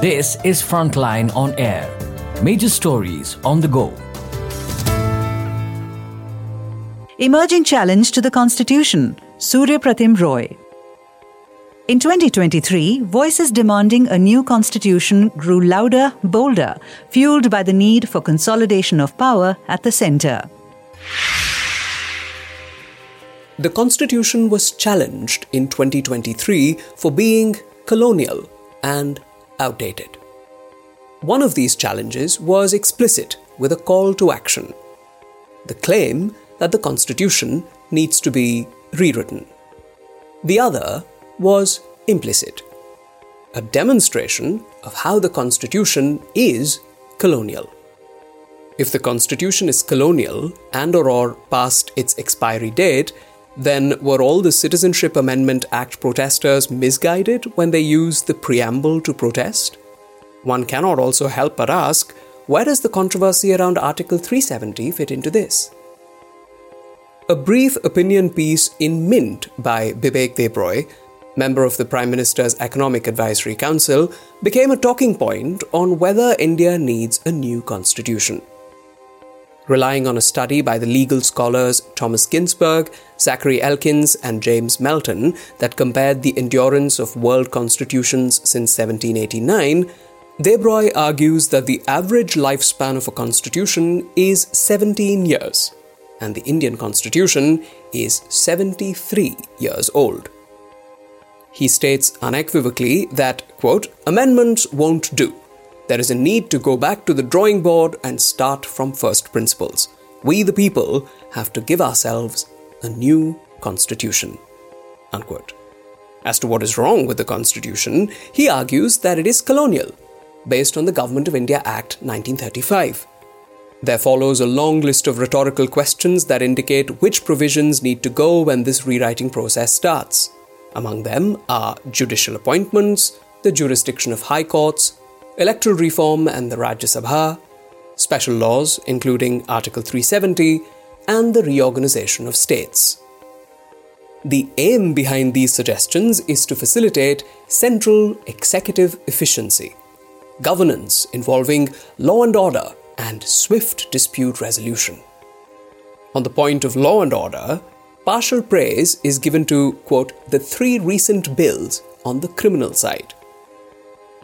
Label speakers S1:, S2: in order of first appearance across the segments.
S1: This is Frontline on Air. Major stories on the go.
S2: Emerging challenge to the Constitution, Suryapratim Roy. In 2023, voices demanding a new constitution grew louder, bolder, fueled by the need for consolidation of power at the centre.
S3: The constitution was challenged in 2023 for being colonial and outdated. One of these challenges was explicit with a call to action the claim that the Constitution needs to be rewritten. The other was implicit a demonstration of how the Constitution is colonial. If the Constitution is colonial and or, or past its expiry date, then were all the Citizenship Amendment Act protesters misguided when they used the preamble to protest? One cannot also help but ask where does the controversy around Article 370 fit into this? A brief opinion piece in Mint by Bibek Debroy, member of the Prime Minister's Economic Advisory Council, became a talking point on whether India needs a new constitution relying on a study by the legal scholars Thomas Ginsburg, Zachary Elkins, and James Melton that compared the endurance of world constitutions since 1789, Debroy argues that the average lifespan of a constitution is 17 years, and the Indian constitution is 73 years old. He states unequivocally that, quote, amendments won't do there is a need to go back to the drawing board and start from first principles. We, the people, have to give ourselves a new constitution. Unquote. As to what is wrong with the constitution, he argues that it is colonial, based on the Government of India Act 1935. There follows a long list of rhetorical questions that indicate which provisions need to go when this rewriting process starts. Among them are judicial appointments, the jurisdiction of high courts, electoral reform and the Rajya Sabha, special laws including Article 370, and the reorganization of states. The aim behind these suggestions is to facilitate central executive efficiency, governance involving law and order, and swift dispute resolution. On the point of law and order, partial praise is given to, quote, the three recent bills on the criminal side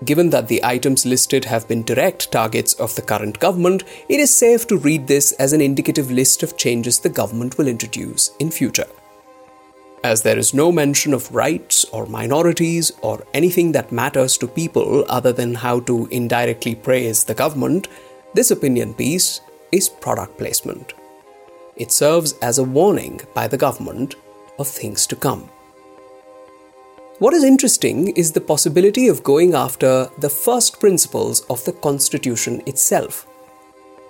S3: Given that the items listed have been direct targets of the current government, it is safe to read this as an indicative list of changes the government will introduce in future. As there is no mention of rights or minorities or anything that matters to people other than how to indirectly praise the government, this opinion piece is product placement. It serves as a warning by the government of things to come. What is interesting is the possibility of going after the first principles of the Constitution itself.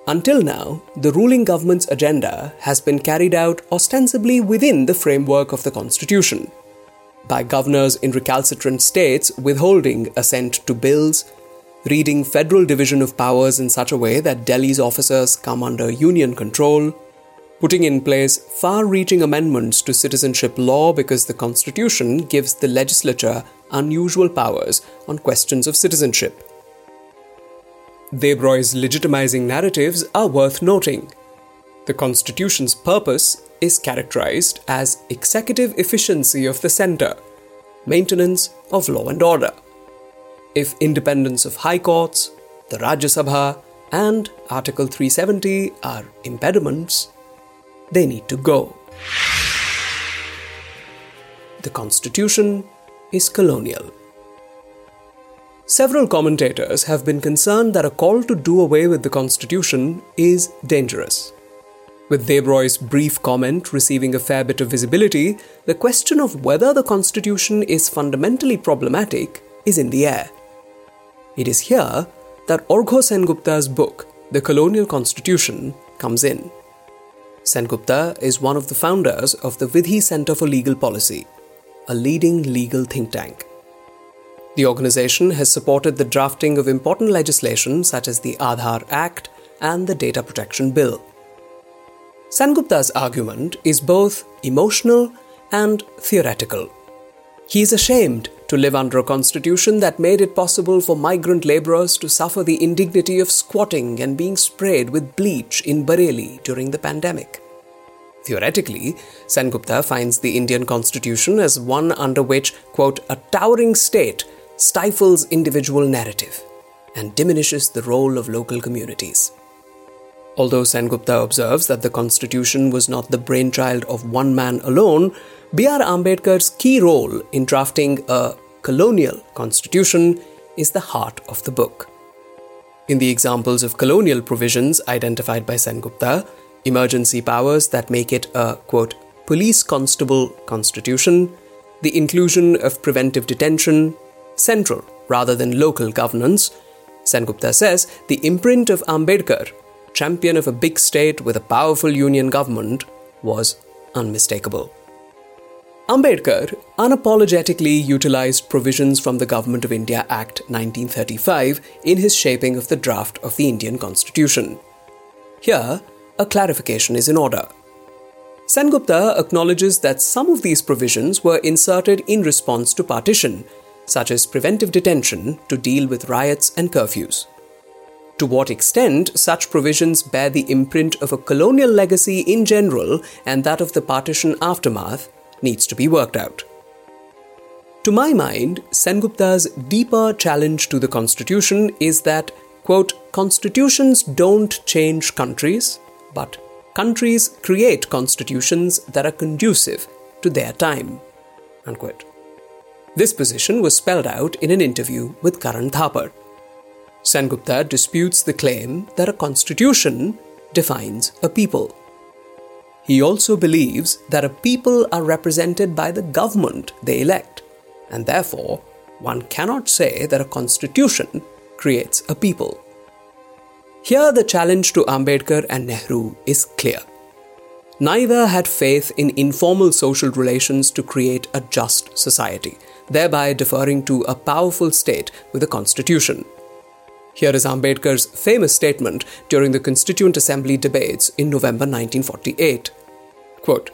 S3: Until now, the ruling government's agenda has been carried out ostensibly within the framework of the Constitution, by governors in recalcitrant states withholding assent to bills, reading federal division of powers in such a way that Delhi's officers come under union control, putting in place far reaching amendments to citizenship law because the Constitution gives the legislature unusual powers on questions of citizenship. Debroy's legitimizing narratives are worth noting. The Constitution's purpose is characterized as executive efficiency of the centre, maintenance of law and order. If independence of high courts, the Rajya Sabha, and Article 370 are impediments, they need to go. The Constitution is colonial. Several commentators have been concerned that a call to do away with the Constitution is dangerous. With Debroy's brief comment receiving a fair bit of visibility, the question of whether the Constitution is fundamentally problematic is in the air. It is here that Arghya Sengupta's book, The Colonial Constitution, comes in. Sengupta is one of the founders of the Vidhi Center for Legal Policy, a leading legal think tank. The organization has supported the drafting of important legislation such as the Aadhaar Act and the Data Protection Bill. Sengupta's argument is both emotional and theoretical. He is ashamed to live under a constitution that made it possible for migrant laborers to suffer the indignity of squatting and being sprayed with bleach in Bareilly during the pandemic. Theoretically, Sengupta finds the Indian constitution as one under which, quote, a towering state stifles individual narrative and diminishes the role of local communities. Although Sengupta observes that the constitution was not the brainchild of one man alone, B.R. Ambedkar's key role in drafting a colonial constitution is the heart of the book. In the examples of colonial provisions identified by Sengupta, emergency powers that make it a, quote, police constable constitution, the inclusion of preventive detention, central rather than local governance, Sengupta says the imprint of Ambedkar, champion of a big state with a powerful union government, was unmistakable. Ambedkar unapologetically utilized provisions from the Government of India Act 1935 in his shaping of the draft of the Indian Constitution. Here, a clarification is in order. Sengupta acknowledges that some of these provisions were inserted in response to partition, such as preventive detention to deal with riots and curfews. To what extent such provisions bear the imprint of a colonial legacy in general and that of the partition aftermath needs to be worked out. To my mind, Sengupta's deeper challenge to the constitution is that, quote, constitutions don't change countries, but countries create constitutions that are conducive to their time, unquote. This position was spelled out in an interview with Karan Thapar. Sengupta disputes the claim that a constitution defines a people. He also believes that a people are represented by the government they elect, and therefore, one cannot say that a constitution creates a people. Here, the challenge to Ambedkar and Nehru is clear. Neither had faith in informal social relations to create a just society, thereby deferring to a powerful state with a constitution. Here is Ambedkar's famous statement during the Constituent Assembly debates in November 1948. Quote,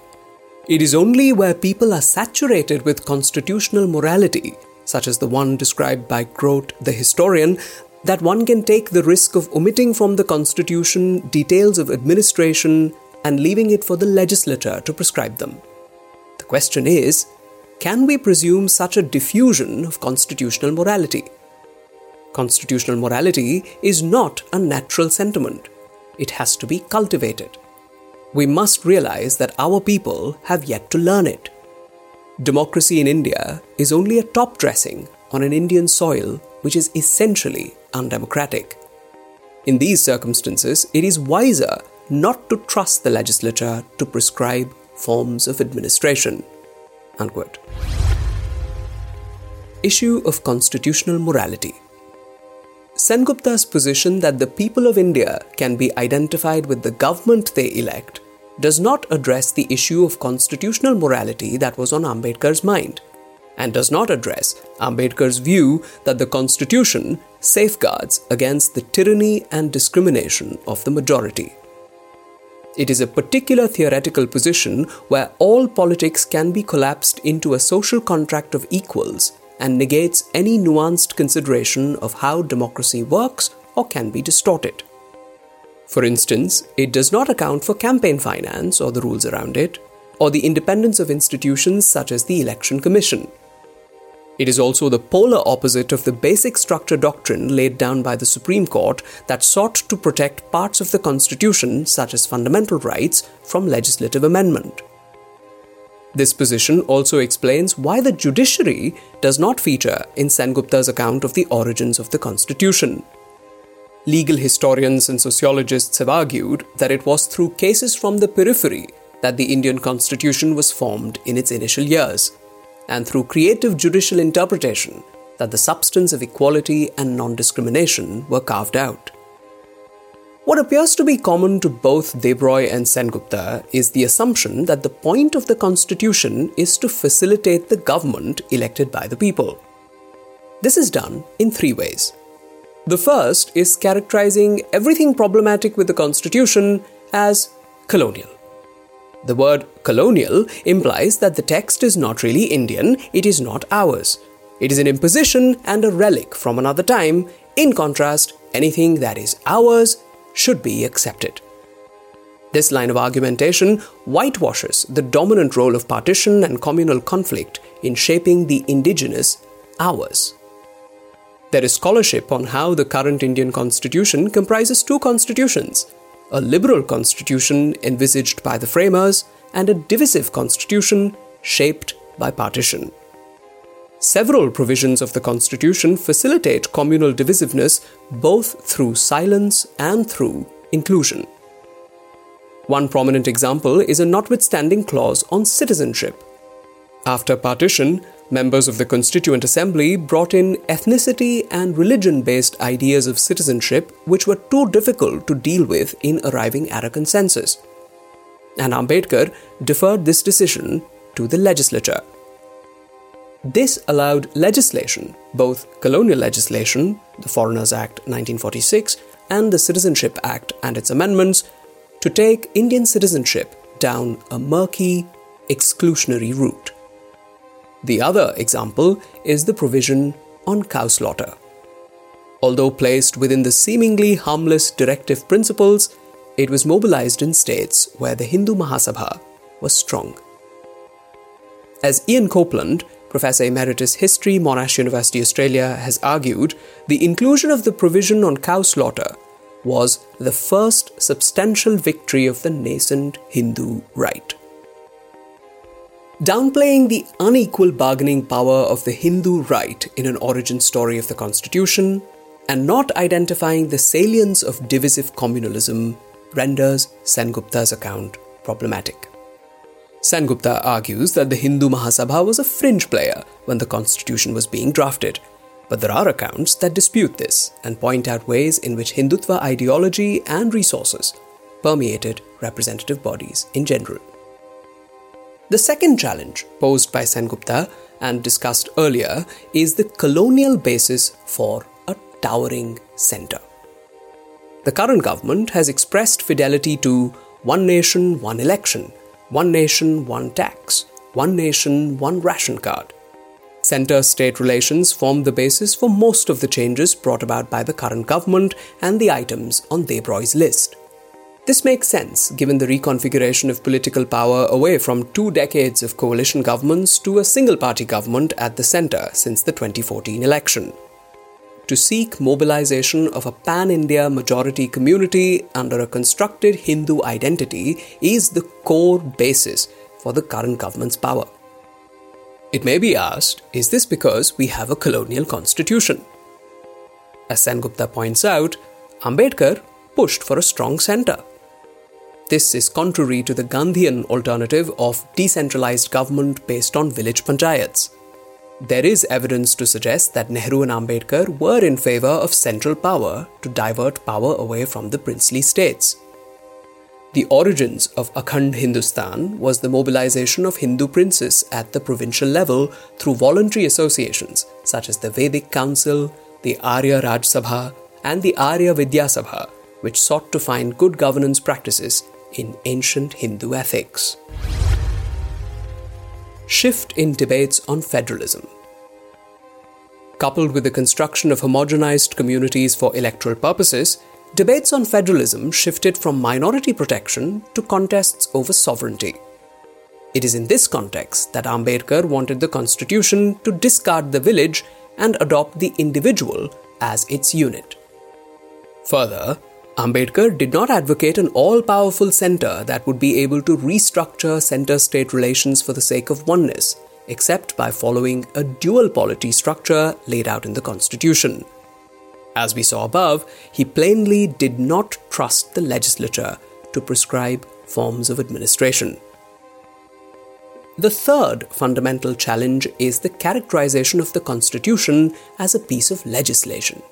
S3: it is only where people are saturated with constitutional morality, such as the one described by Grote the historian, that one can take the risk of omitting from the Constitution details of administration and leaving it for the legislature to prescribe them. The question is can we presume such a diffusion of constitutional morality? Constitutional morality is not a natural sentiment, it has to be cultivated. We must realize that our people have yet to learn it. Democracy in India is only a top dressing on an Indian soil which is essentially undemocratic. In these circumstances, it is wiser not to trust the legislature to prescribe forms of administration. Unquote. Issue of constitutional morality. Sengupta's position that the people of India can be identified with the government they elect does not address the issue of constitutional morality that was on Ambedkar's mind, and does not address Ambedkar's view that the constitution safeguards against the tyranny and discrimination of the majority. It is a particular theoretical position where all politics can be collapsed into a social contract of equals and negates any nuanced consideration of how democracy works or can be distorted. For instance, it does not account for campaign finance or the rules around it, or the independence of institutions such as the Election Commission. It is also the polar opposite of the basic structure doctrine laid down by the Supreme Court that sought to protect parts of the Constitution, such as fundamental rights, from legislative amendment. This position also explains why the judiciary does not feature in Sengupta's account of the origins of the Constitution. Legal historians and sociologists have argued that it was through cases from the periphery that the Indian Constitution was formed in its initial years, and through creative judicial interpretation that the substance of equality and non discrimination were carved out. What appears to be common to both Debroy and Sengupta is the assumption that the point of the constitution is to facilitate the government elected by the people. This is done in three ways. The first is characterizing everything problematic with the constitution as colonial. The word colonial implies that the text is not really Indian, it is not ours. It is an imposition and a relic from another time. In contrast, anything that is ours should be accepted. This line of argumentation whitewashes the dominant role of partition and communal conflict in shaping the indigenous ours. There is scholarship on how the current Indian constitution comprises two constitutions a liberal constitution envisaged by the framers and a divisive constitution shaped by partition. Several provisions of the constitution facilitate communal divisiveness both through silence and through inclusion. One prominent example is a notwithstanding clause on citizenship. After partition, members of the Constituent Assembly brought in ethnicity and religion based ideas of citizenship which were too difficult to deal with in arriving at a consensus. And Ambedkar deferred this decision to the legislature. This allowed legislation, both colonial legislation, the Foreigners Act 1946, and the Citizenship Act and its amendments, to take Indian citizenship down a murky, exclusionary route. The other example is the provision on cow slaughter. Although placed within the seemingly harmless directive principles, it was mobilized in states where the Hindu Mahasabha was strong. As Ian Copland, Professor Emeritus History, Monash University, Australia, has argued, the inclusion of the provision on cow slaughter was the first substantial victory of the nascent Hindu right. Downplaying the unequal bargaining power of the Hindu right in an origin story of the constitution, and not identifying the salience of divisive communalism renders Sengupta's account problematic. Sengupta argues that the Hindu Mahasabha was a fringe player when the constitution was being drafted but there are accounts that dispute this and point out ways in which Hindutva ideology and resources permeated representative bodies in general. The second challenge posed by Sengupta and discussed earlier is the colonial basis for a towering centre. The current government has expressed fidelity to one nation, one election, one nation, one tax, one nation, one ration card, Centre state relations formed the basis for most of the changes brought about by the current government and the items on Debroy's list. This makes sense given the reconfiguration of political power away from two decades of coalition governments to a single party government at the centre since the 2014 election. To seek mobilization of a pan India majority community under a constructed Hindu identity is the core basis for the current government's power. It may be asked is this because we have a colonial constitution? As Sengupta points out, Ambedkar pushed for a strong centre. This is contrary to the Gandhian alternative of decentralized government based on village panchayats. There is evidence to suggest that Nehru and Ambedkar were in favour of central power to divert power away from the princely states. The origins of Akhand Hindustan was the mobilization of Hindu princes at the provincial level through voluntary associations such as the Vedic Council, the Arya Raj Sabha, and the Arya Vidya Sabha, which sought to find good governance practices in ancient Hindu ethics. Shift in debates on federalism. Coupled with the construction of homogenized communities for electoral purposes, debates on federalism shifted from minority protection to contests over sovereignty. It is in this context that Ambedkar wanted the constitution to discard the village and adopt the individual as its unit. Further, Ambedkar did not advocate an all powerful centre that would be able to restructure centre state relations for the sake of oneness, except by following a dual polity structure laid out in the constitution. As we saw above, he plainly did not trust the legislature to prescribe forms of administration. The third fundamental challenge is the characterization of the Constitution as a piece of legislation.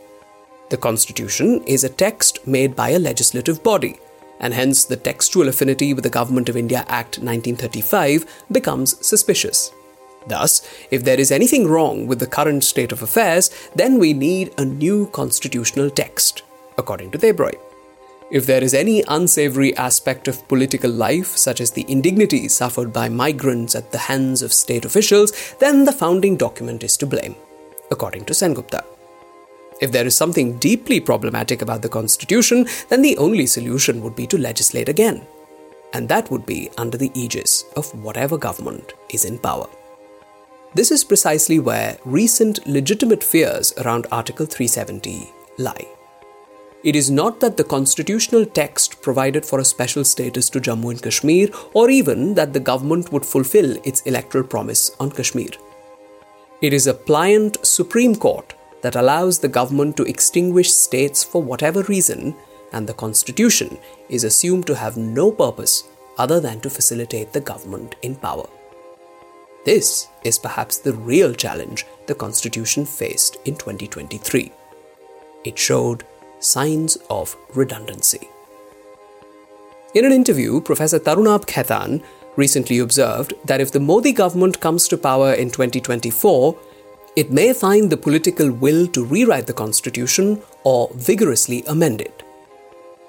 S3: The Constitution is a text made by a legislative body, and hence the textual affinity with the Government of India Act 1935 becomes suspicious. Thus, if there is anything wrong with the current state of affairs, then we need a new constitutional text, according to Debroy. If there is any unsavory aspect of political life, such as the indignity suffered by migrants at the hands of state officials, then the founding document is to blame. according to Sengupta. If there is something deeply problematic about the Constitution, then the only solution would be to legislate again. And that would be under the aegis of whatever government is in power. This is precisely where recent legitimate fears around Article 370 lie. It is not that the constitutional text provided for a special status to Jammu and Kashmir, or even that the government would fulfill its electoral promise on Kashmir. It is a pliant Supreme Court that allows the government to extinguish states for whatever reason, and the Constitution is assumed to have no purpose other than to facilitate the government in power. This is perhaps the real challenge the Constitution faced in 2023. It showed signs of redundancy. In an interview, Professor Tarunabh Khaitan recently observed that if the Modi government comes to power in 2024, it may find the political will to rewrite the constitution or vigorously amend it.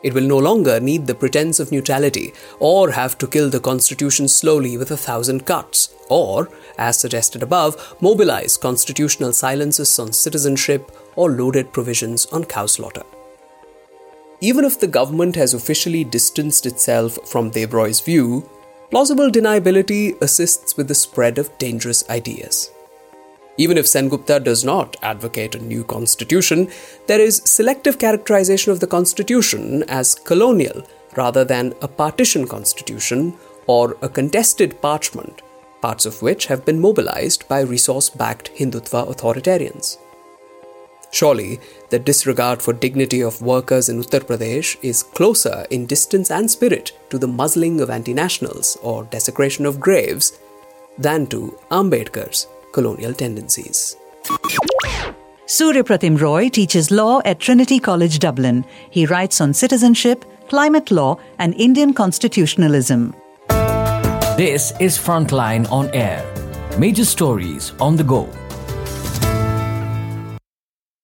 S3: It will no longer need the pretense of neutrality or have to kill the constitution slowly with a thousand cuts, or, as suggested above, mobilize constitutional silences on citizenship or loaded provisions on cow slaughter. Even if the government has officially distanced itself from Debroy's view, plausible deniability assists with the spread of dangerous ideas. Even if Sengupta does not advocate a new constitution, there is selective characterization of the constitution as colonial rather than a partition constitution or a contested parchment, parts of which have been mobilized by resource backed Hindutva authoritarians. Surely, the disregard for dignity of workers in Uttar Pradesh is closer in distance and spirit to the muzzling of anti nationals or desecration of graves than to Ambedkar's colonial tendencies.
S2: Suryapratim Roy teaches law at Trinity College Dublin. He writes on citizenship, climate law, and Indian constitutionalism.
S1: This is Frontline on Air. Major stories on the go.